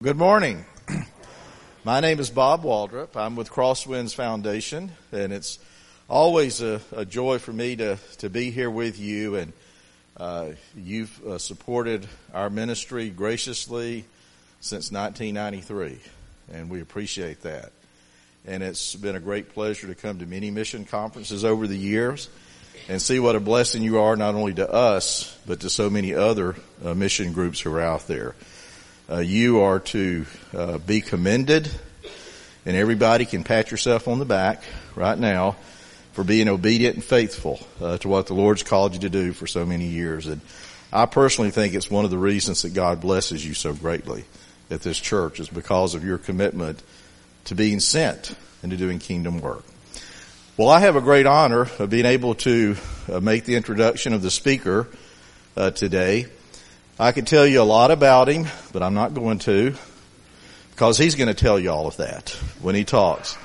Good morning. My name is Bob Waldrop. I'm with Crosswinds Foundation, and it's always a, a joy for me to, to be here with you. And uh, you've uh, supported our ministry graciously since 1993, and we appreciate that. And it's been a great pleasure to come to many mission conferences over the years and see what a blessing you are not only to us, but to so many other uh, mission groups who are out there. Uh, you are to uh, be commended, and everybody can pat yourself on the back right now for being obedient and faithful uh, to what the Lord's called you to do for so many years. And I personally think it's one of the reasons that God blesses you so greatly at this church is because of your commitment to being sent and to doing kingdom work. Well, I have a great honor of being able to uh, make the introduction of the speaker uh, today. I could tell you a lot about him, but I'm not going to because he's going to tell you all of that when he talks.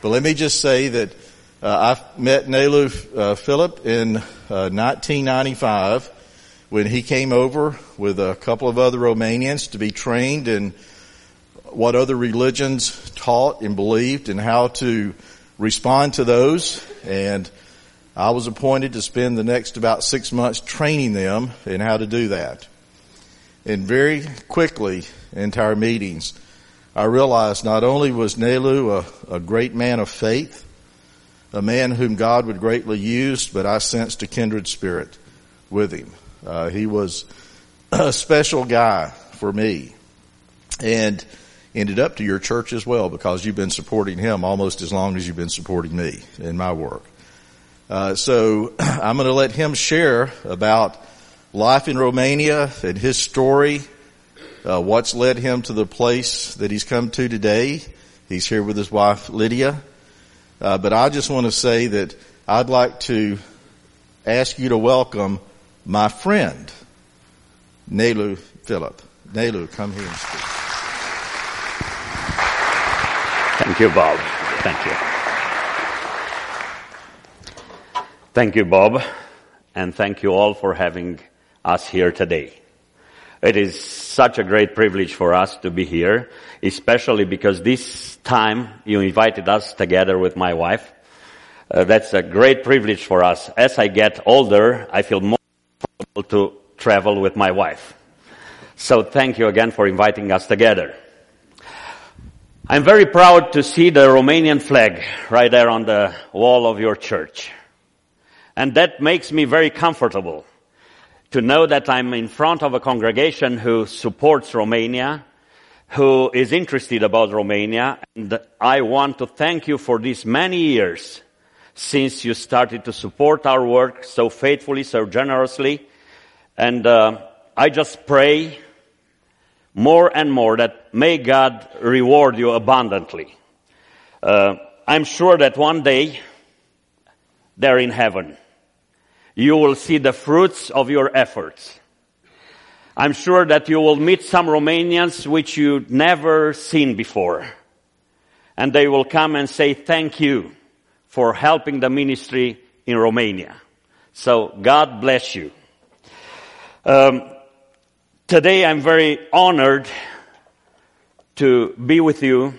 But let me just say that uh, I met Nelu uh, Philip in uh, 1995 when he came over with a couple of other Romanians to be trained in what other religions taught and believed and how to respond to those. And I was appointed to spend the next about six months training them in how to do that. And very quickly into our meetings, I realized not only was Nelu a, a great man of faith, a man whom God would greatly use, but I sensed a kindred spirit with him. Uh, he was a special guy for me and ended up to your church as well because you've been supporting him almost as long as you've been supporting me in my work. Uh, so I'm going to let him share about life in Romania and his story, uh, what's led him to the place that he's come to today. He's here with his wife Lydia. Uh, but I just want to say that I'd like to ask you to welcome my friend, Nelu Philip. Nelu, come here and speak. Thank you, Bob. Thank you. Thank you, Bob. And thank you all for having us here today. It is such a great privilege for us to be here, especially because this time you invited us together with my wife. Uh, that's a great privilege for us. As I get older, I feel more comfortable to travel with my wife. So thank you again for inviting us together. I'm very proud to see the Romanian flag right there on the wall of your church. And that makes me very comfortable to know that I'm in front of a congregation who supports Romania, who is interested about Romania, and I want to thank you for these many years since you started to support our work so faithfully, so generously. And uh, I just pray more and more that may God reward you abundantly. Uh, I'm sure that one day they're in heaven you will see the fruits of your efforts. I'm sure that you will meet some Romanians which you never seen before. And they will come and say thank you for helping the ministry in Romania. So God bless you. Um, today I'm very honored to be with you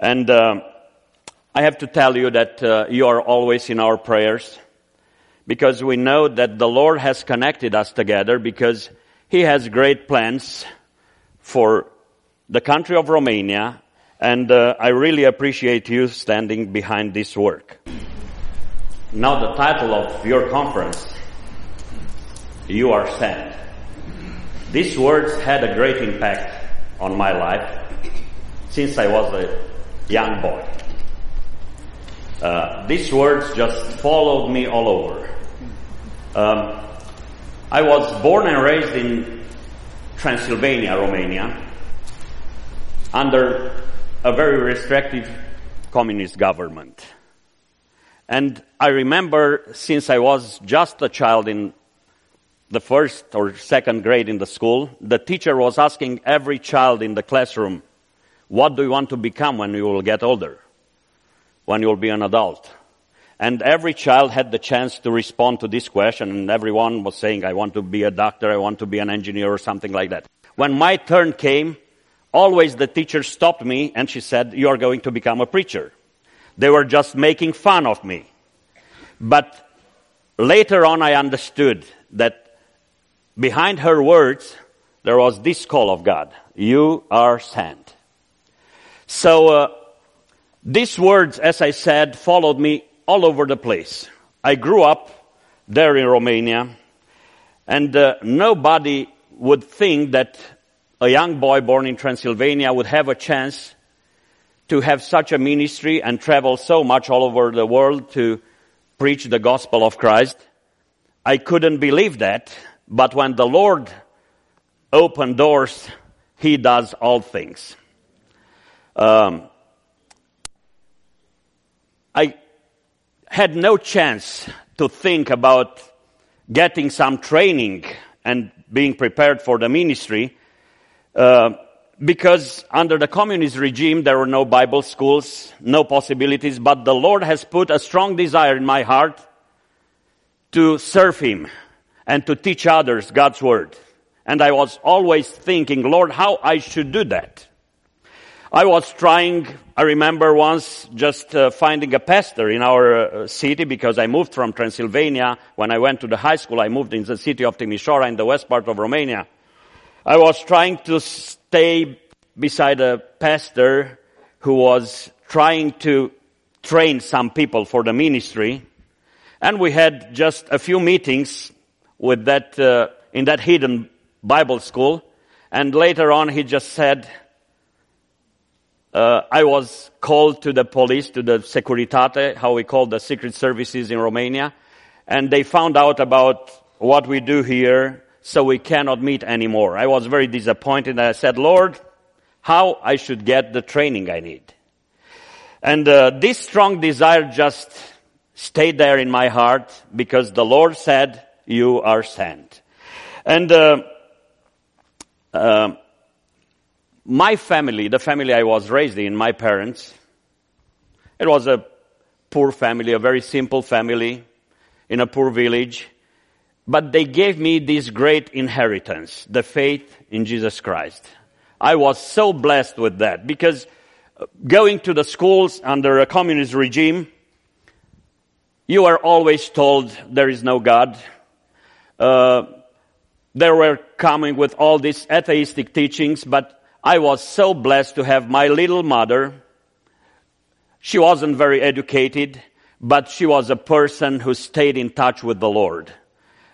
and uh, I have to tell you that uh, you are always in our prayers because we know that the Lord has connected us together because He has great plans for the country of Romania and uh, I really appreciate you standing behind this work. Now the title of your conference, You Are Sent. These words had a great impact on my life since I was a young boy. Uh, these words just followed me all over. Um, I was born and raised in Transylvania, Romania, under a very restrictive communist government. And I remember since I was just a child in the first or second grade in the school, the teacher was asking every child in the classroom, what do you want to become when you will get older? When you will be an adult? And every child had the chance to respond to this question and everyone was saying, I want to be a doctor, I want to be an engineer or something like that. When my turn came, always the teacher stopped me and she said, you are going to become a preacher. They were just making fun of me. But later on I understood that behind her words, there was this call of God. You are sent. So, uh, these words, as I said, followed me all over the place. I grew up there in Romania, and uh, nobody would think that a young boy born in Transylvania would have a chance to have such a ministry and travel so much all over the world to preach the gospel of Christ. I couldn't believe that, but when the Lord opened doors, He does all things. Um, I had no chance to think about getting some training and being prepared for the ministry uh, because under the communist regime there were no Bible schools, no possibilities, but the Lord has put a strong desire in my heart to serve Him and to teach others God's Word. And I was always thinking, Lord, how I should do that. I was trying, I remember once just uh, finding a pastor in our uh, city because I moved from Transylvania. When I went to the high school, I moved in the city of Timișoara in the west part of Romania. I was trying to stay beside a pastor who was trying to train some people for the ministry. And we had just a few meetings with that, uh, in that hidden Bible school. And later on he just said, uh, I was called to the police, to the Securitate, how we call the secret services in Romania, and they found out about what we do here, so we cannot meet anymore. I was very disappointed. I said, Lord, how I should get the training I need. And uh, this strong desire just stayed there in my heart because the Lord said, "You are sent." And uh, uh, my family, the family I was raised in, my parents, it was a poor family, a very simple family in a poor village. But they gave me this great inheritance, the faith in Jesus Christ. I was so blessed with that because going to the schools under a communist regime, you are always told there is no God. Uh, they were coming with all these atheistic teachings, but I was so blessed to have my little mother. She wasn't very educated, but she was a person who stayed in touch with the Lord.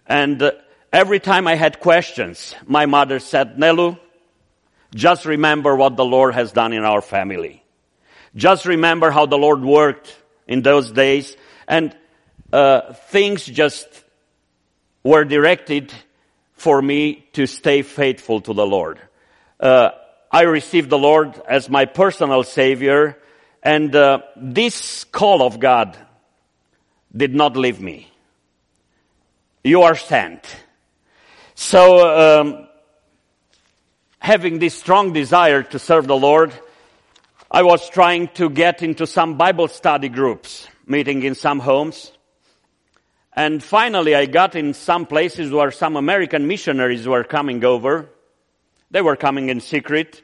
And uh, every time I had questions, my mother said, Nelu, just remember what the Lord has done in our family. Just remember how the Lord worked in those days and uh, things just were directed for me to stay faithful to the Lord. Uh, I received the Lord as my personal Savior, and uh, this call of God did not leave me. You are sent. So, um, having this strong desire to serve the Lord, I was trying to get into some Bible study groups, meeting in some homes. And finally, I got in some places where some American missionaries were coming over they were coming in secret.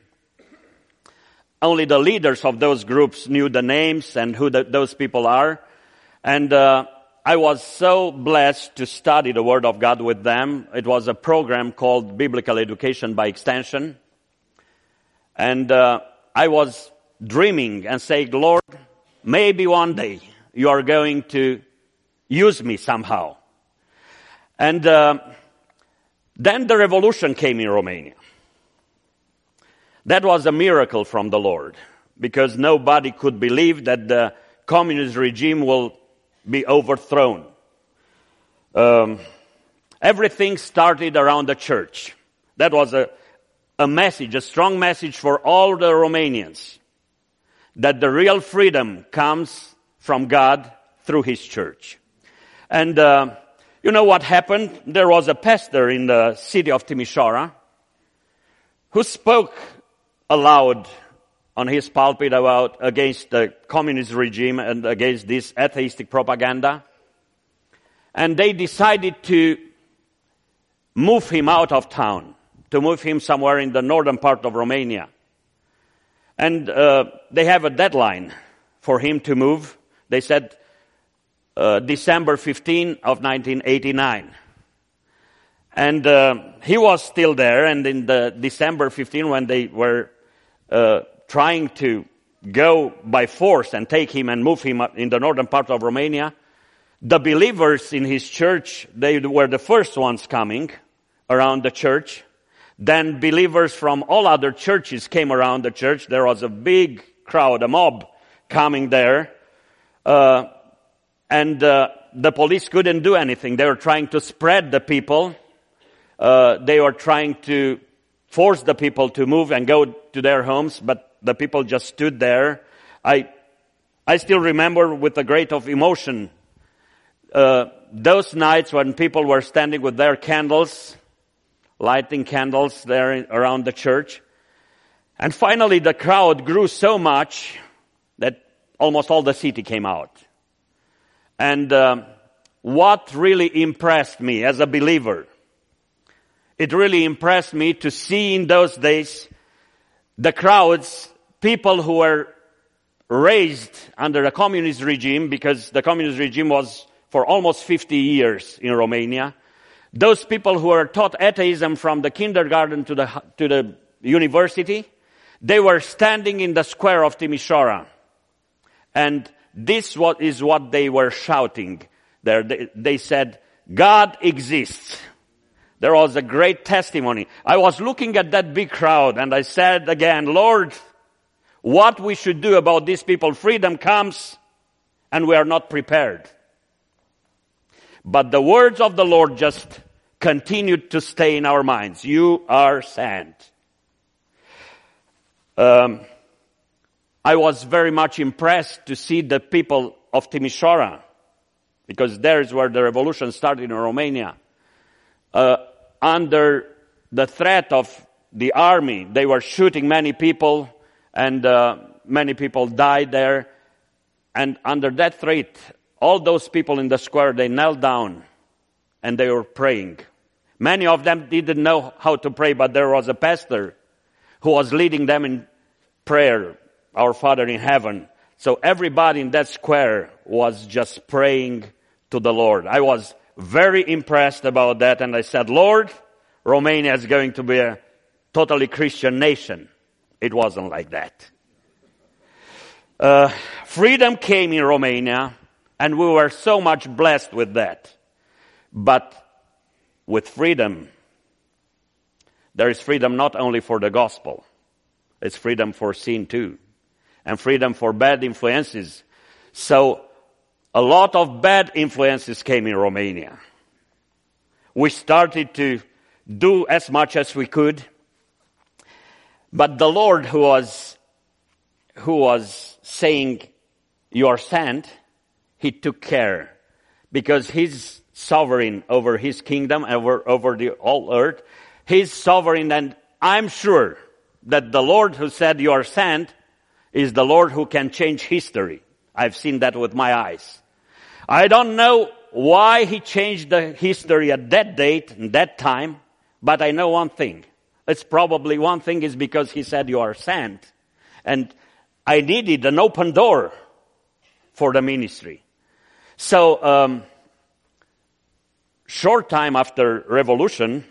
Only the leaders of those groups knew the names and who the, those people are. And uh, I was so blessed to study the Word of God with them. It was a program called Biblical Education by Extension. And uh, I was dreaming and saying, Lord, maybe one day you are going to use me somehow. And uh, then the revolution came in Romania. That was a miracle from the Lord because nobody could believe that the communist regime will be overthrown. Um, everything started around the church. That was a, a message, a strong message for all the Romanians that the real freedom comes from God through His church. And uh, you know what happened? There was a pastor in the city of Timișoara who spoke aloud on his pulpit about against the communist regime and against this atheistic propaganda. And they decided to move him out of town, to move him somewhere in the northern part of Romania. And uh, they have a deadline for him to move. They said uh, December 15 of 1989. And uh, he was still there, and in the December 15, when they were uh, trying to go by force and take him and move him in the northern part of Romania, the believers in his church, they were the first ones coming around the church. Then believers from all other churches came around the church. There was a big crowd, a mob coming there. Uh, and uh, the police couldn't do anything. They were trying to spread the people uh, they were trying to force the people to move and go to their homes, but the people just stood there. I, I still remember with a great of emotion uh, those nights when people were standing with their candles, lighting candles there around the church. And finally the crowd grew so much that almost all the city came out. And uh, what really impressed me as a believer it really impressed me to see in those days the crowds, people who were raised under a communist regime because the communist regime was for almost 50 years in Romania. Those people who were taught atheism from the kindergarten to the, to the university, they were standing in the square of Timișoara. And this is what they were shouting there. They, they said, God exists. There was a great testimony. I was looking at that big crowd and I said again, Lord, what we should do about these people. Freedom comes and we are not prepared. But the words of the Lord just continued to stay in our minds. You are sent. Um, I was very much impressed to see the people of Timișoara because there is where the revolution started in Romania uh, under the threat of the army. They were shooting many people and uh, many people died there. And under that threat, all those people in the square, they knelt down and they were praying. Many of them didn't know how to pray, but there was a pastor who was leading them in prayer, our Father in heaven. So everybody in that square was just praying to the Lord. I was very impressed about that and I said, Lord, Romania is going to be a totally Christian nation. It wasn't like that. Uh, freedom came in Romania and we were so much blessed with that. But with freedom, there is freedom not only for the gospel, it's freedom for sin too, and freedom for bad influences. So a lot of bad influences came in Romania. We started to do as much as we could. But the Lord who was, who was saying, you are sent, he took care because he's sovereign over his kingdom, over, over the whole earth. He's sovereign and I'm sure that the Lord who said you are sent is the Lord who can change history. I've seen that with my eyes. I don't know why he changed the history at that date and that time, but I know one thing. It's probably one thing is because he said you are sent. And I needed an open door for the ministry. So, um, short time after revolution,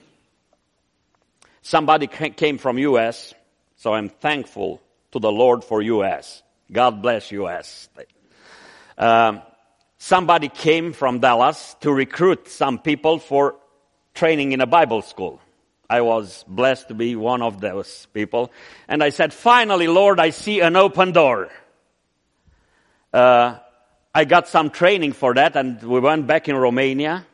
somebody came from U.S. So I'm thankful to the Lord for U.S. God bless U.S. Um, somebody came from Dallas to recruit some people for training in a Bible school. I was blessed to be one of those people. And I said, finally, Lord, I see an open door. Uh, I got some training for that and we went back in Romania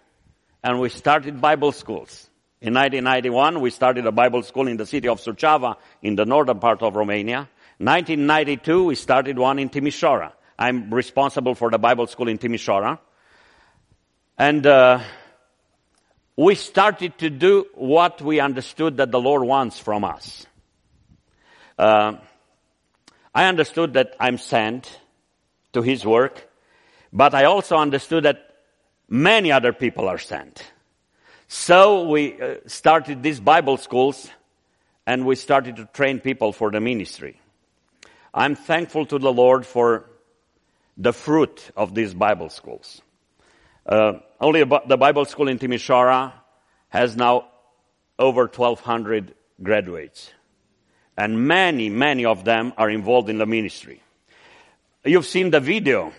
and we started Bible schools. In 1991, we started a Bible school in the city of Suceava in the northern part of Romania. 1992, we started one in Timișoara. I'm responsible for the Bible school in Timișoara. And uh, we started to do what we understood that the Lord wants from us. Uh, I understood that I'm sent to His work, but I also understood that many other people are sent. So we uh, started these Bible schools and we started to train people for the ministry. I'm thankful to the Lord for the fruit of these Bible schools. Uh, only the Bible school in Timisoara has now over 1,200 graduates. And many, many of them are involved in the ministry. You've seen the video,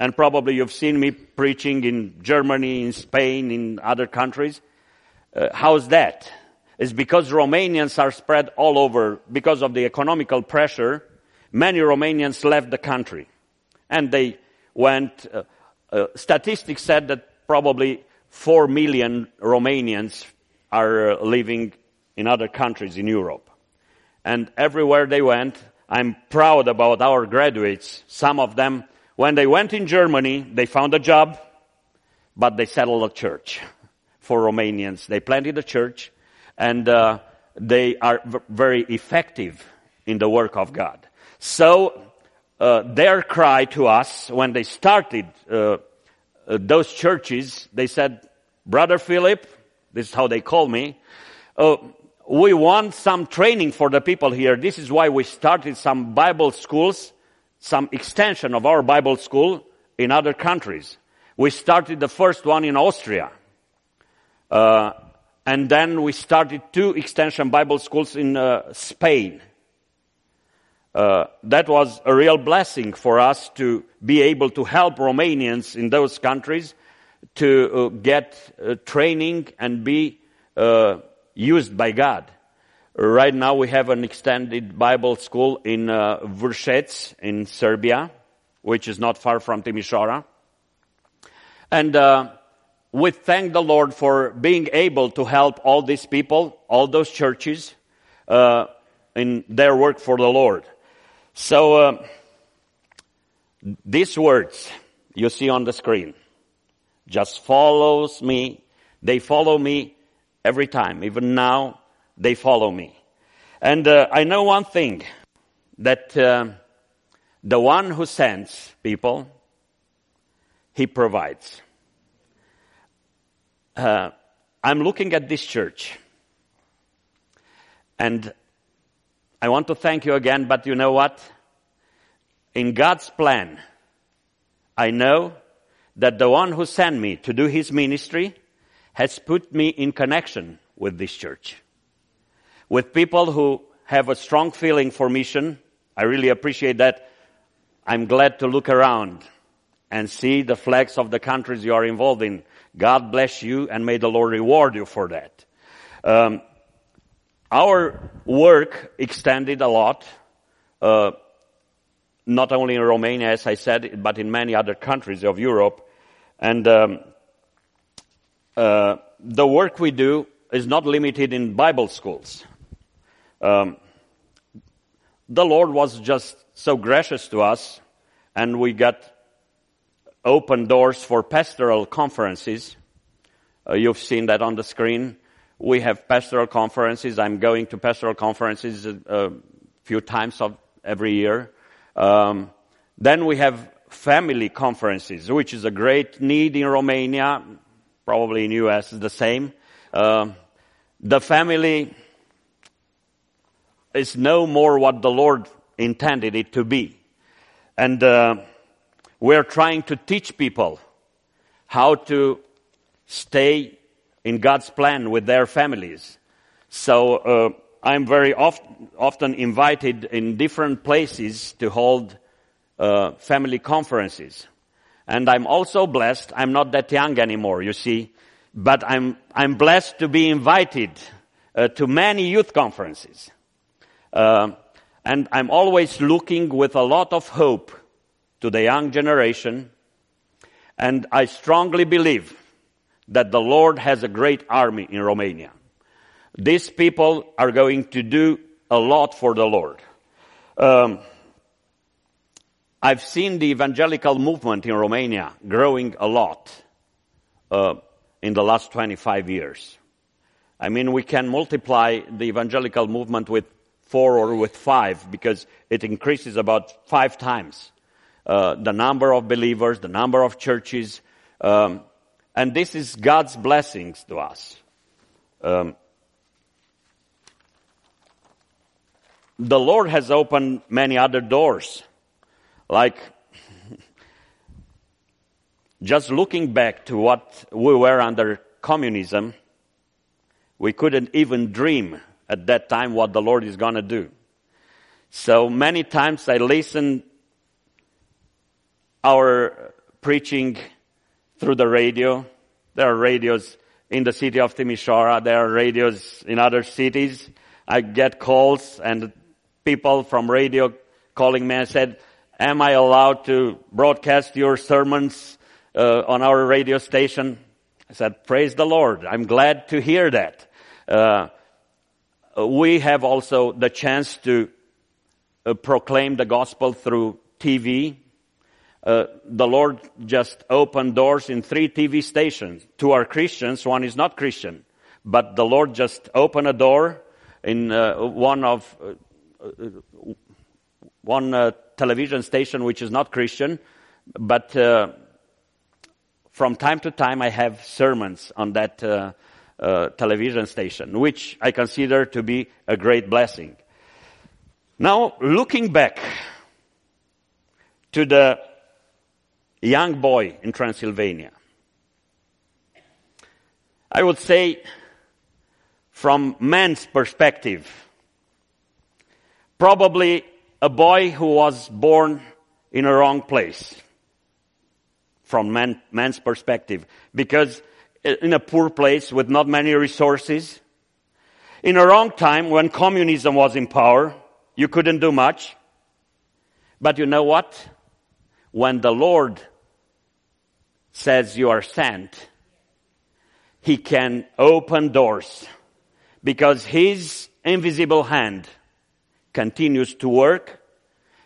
and probably you've seen me preaching in Germany, in Spain, in other countries. Uh, how's that? It's because Romanians are spread all over because of the economical pressure. Many Romanians left the country and they went, uh, uh, statistics said that probably 4 million Romanians are uh, living in other countries in Europe. And everywhere they went, I'm proud about our graduates. Some of them, when they went in Germany, they found a job, but they settled a church for Romanians. They planted a church and uh, they are v- very effective in the work of God. So uh, their cry to us when they started uh, uh, those churches, they said, Brother Philip, this is how they call me, uh, we want some training for the people here. This is why we started some Bible schools, some extension of our Bible school in other countries. We started the first one in Austria. Uh, and then we started two extension Bible schools in uh, Spain. Uh, that was a real blessing for us to be able to help Romanians in those countries to uh, get uh, training and be uh, used by God. Right now we have an extended Bible school in uh, Vršac in Serbia, which is not far from Timisoara. And uh, we thank the Lord for being able to help all these people, all those churches, uh, in their work for the Lord. So, uh, these words you see on the screen just follows me. They follow me every time. Even now, they follow me. And uh, I know one thing that uh, the one who sends people, he provides uh, I'm looking at this church and I want to thank you again, but you know what? In God's plan, I know that the one who sent me to do his ministry has put me in connection with this church. With people who have a strong feeling for mission. I really appreciate that. I'm glad to look around and see the flags of the countries you are involved in. God bless you and may the Lord reward you for that. Um, our work extended a lot, uh, not only in Romania, as I said, but in many other countries of Europe. And um, uh, the work we do is not limited in Bible schools. Um, the Lord was just so gracious to us, and we got open doors for pastoral conferences. Uh, you've seen that on the screen. We have pastoral conferences. I'm going to pastoral conferences a, a few times of every year. Um, then we have family conferences, which is a great need in Romania. Probably in US the same. Uh, the family is no more what the Lord intended it to be. And uh, we're trying to teach people how to stay in God's plan with their families. So uh, I'm very oft, often invited in different places to hold uh, family conferences. And I'm also blessed. I'm not that young anymore, you see, but I'm I'm blessed to be invited uh, to many youth conferences. Uh, and I'm always looking with a lot of hope to the young generation. And I strongly believe that the Lord has a great army in Romania. These people are going to do a lot for the Lord. Um, I've seen the evangelical movement in Romania growing a lot uh, in the last 25 years. I mean, we can multiply the evangelical movement with four or with five because it increases about five times uh, the number of believers, the number of churches, um, and this is God's blessings to us. Um, the Lord has opened many other doors. Like, just looking back to what we were under communism, we couldn't even dream at that time what the Lord is gonna do. So many times I listen our preaching through the radio. There are radios in the city of Timisoara. There are radios in other cities. I get calls and people from radio calling me and said, am I allowed to broadcast your sermons uh, on our radio station? I said, praise the Lord. I'm glad to hear that. Uh, we have also the chance to uh, proclaim the gospel through TV. Uh, the Lord just opened doors in three TV stations. Two are Christians, one is not Christian. But the Lord just opened a door in uh, one of uh, uh, one uh, television station which is not Christian, but from time to time I have sermons on that television station, which I consider to be a great blessing. Now, looking back to the young boy in Transylvania, I would say from man's perspective, probably a boy who was born in a wrong place from man, man's perspective because uh, in a poor place with not many resources in a wrong time when communism was in power you couldn't do much. But you know what? When the Lord says you are sent, He can open doors because His invisible hand continues to work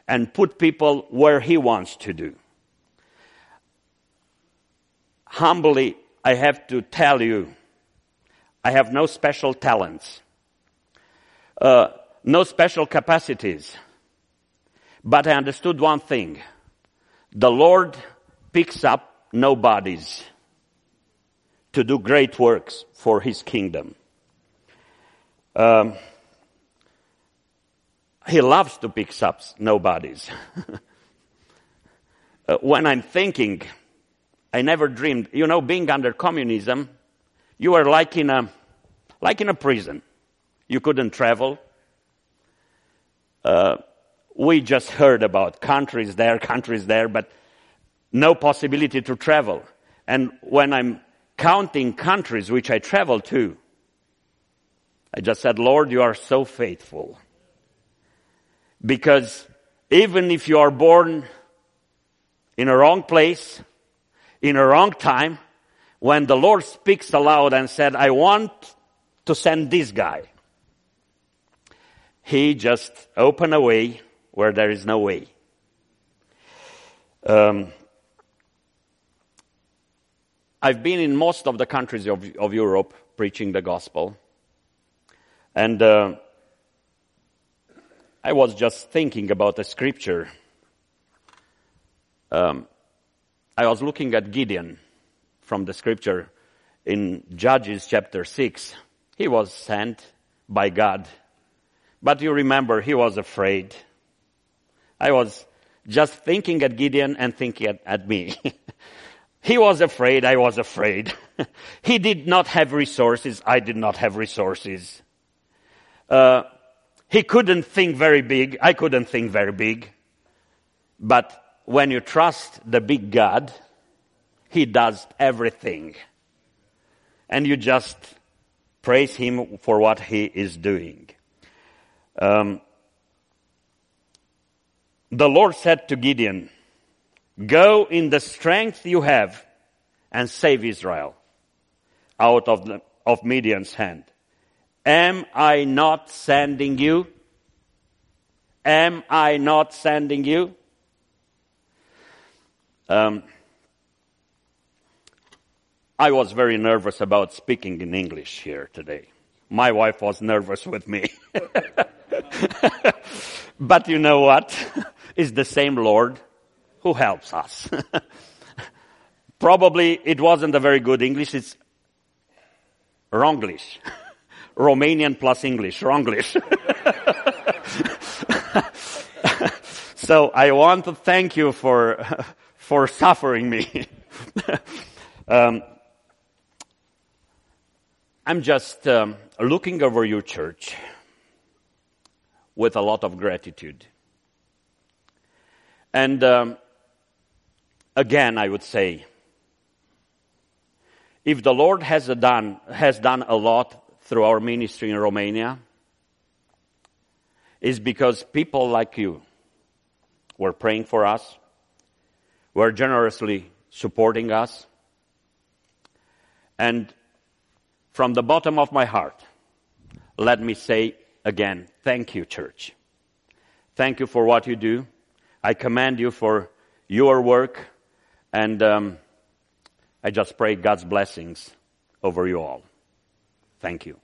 and put people where He wants to do. Humbly, I have to tell you, I have no special talents. Uh, no special capacities. But I understood one thing. The Lord picks up nobodies to do great works for His kingdom. Um, he loves to pick up nobodies. uh, when I'm thinking, I never dreamed, you know, being under communism, you were like in a, like in a prison. You couldn't travel. Uh, we just heard about countries there, countries there, but no possibility to travel. And when I'm counting countries which I travel to, I just said, Lord, you are so faithful. Because even if you are born in a wrong place, in a wrong time, when the Lord speaks aloud and said, I want to send this guy, he just opened a way where there is no way. Um, I've been in most of the countries of, of Europe preaching the gospel. And uh, I was just thinking about a scripture. Um, I was looking at Gideon from the scripture in Judges chapter 6. He was sent by God but you remember, he was afraid. I was just thinking at Gideon and thinking at, at me. he was afraid, I was afraid. he did not have resources, I did not have resources. Uh, he couldn't think very big, I couldn't think very big. But when you trust the big God, He does everything. And you just praise Him for what He is doing. Um, the Lord said to Gideon, Go in the strength you have and save Israel out of, the, of Midian's hand. Am I not sending you? Am I not sending you? Um, I was very nervous about speaking in English here today. My wife was nervous with me. but you know what? It's the same Lord who helps us. Probably it wasn't a very good English, it's Wronglish. Romanian plus English, Wronglish. so I want to thank you for, for suffering me. um, I'm just um, looking over your church with a lot of gratitude. And um, again, I would say, if the Lord has done, has done a lot through our ministry in Romania, is because people like you were praying for us, were generously supporting us, and from the bottom of my heart, let me say again, thank you, church. Thank you for what you do. I commend you for your work, and um, I just pray God's blessings over you all. Thank you.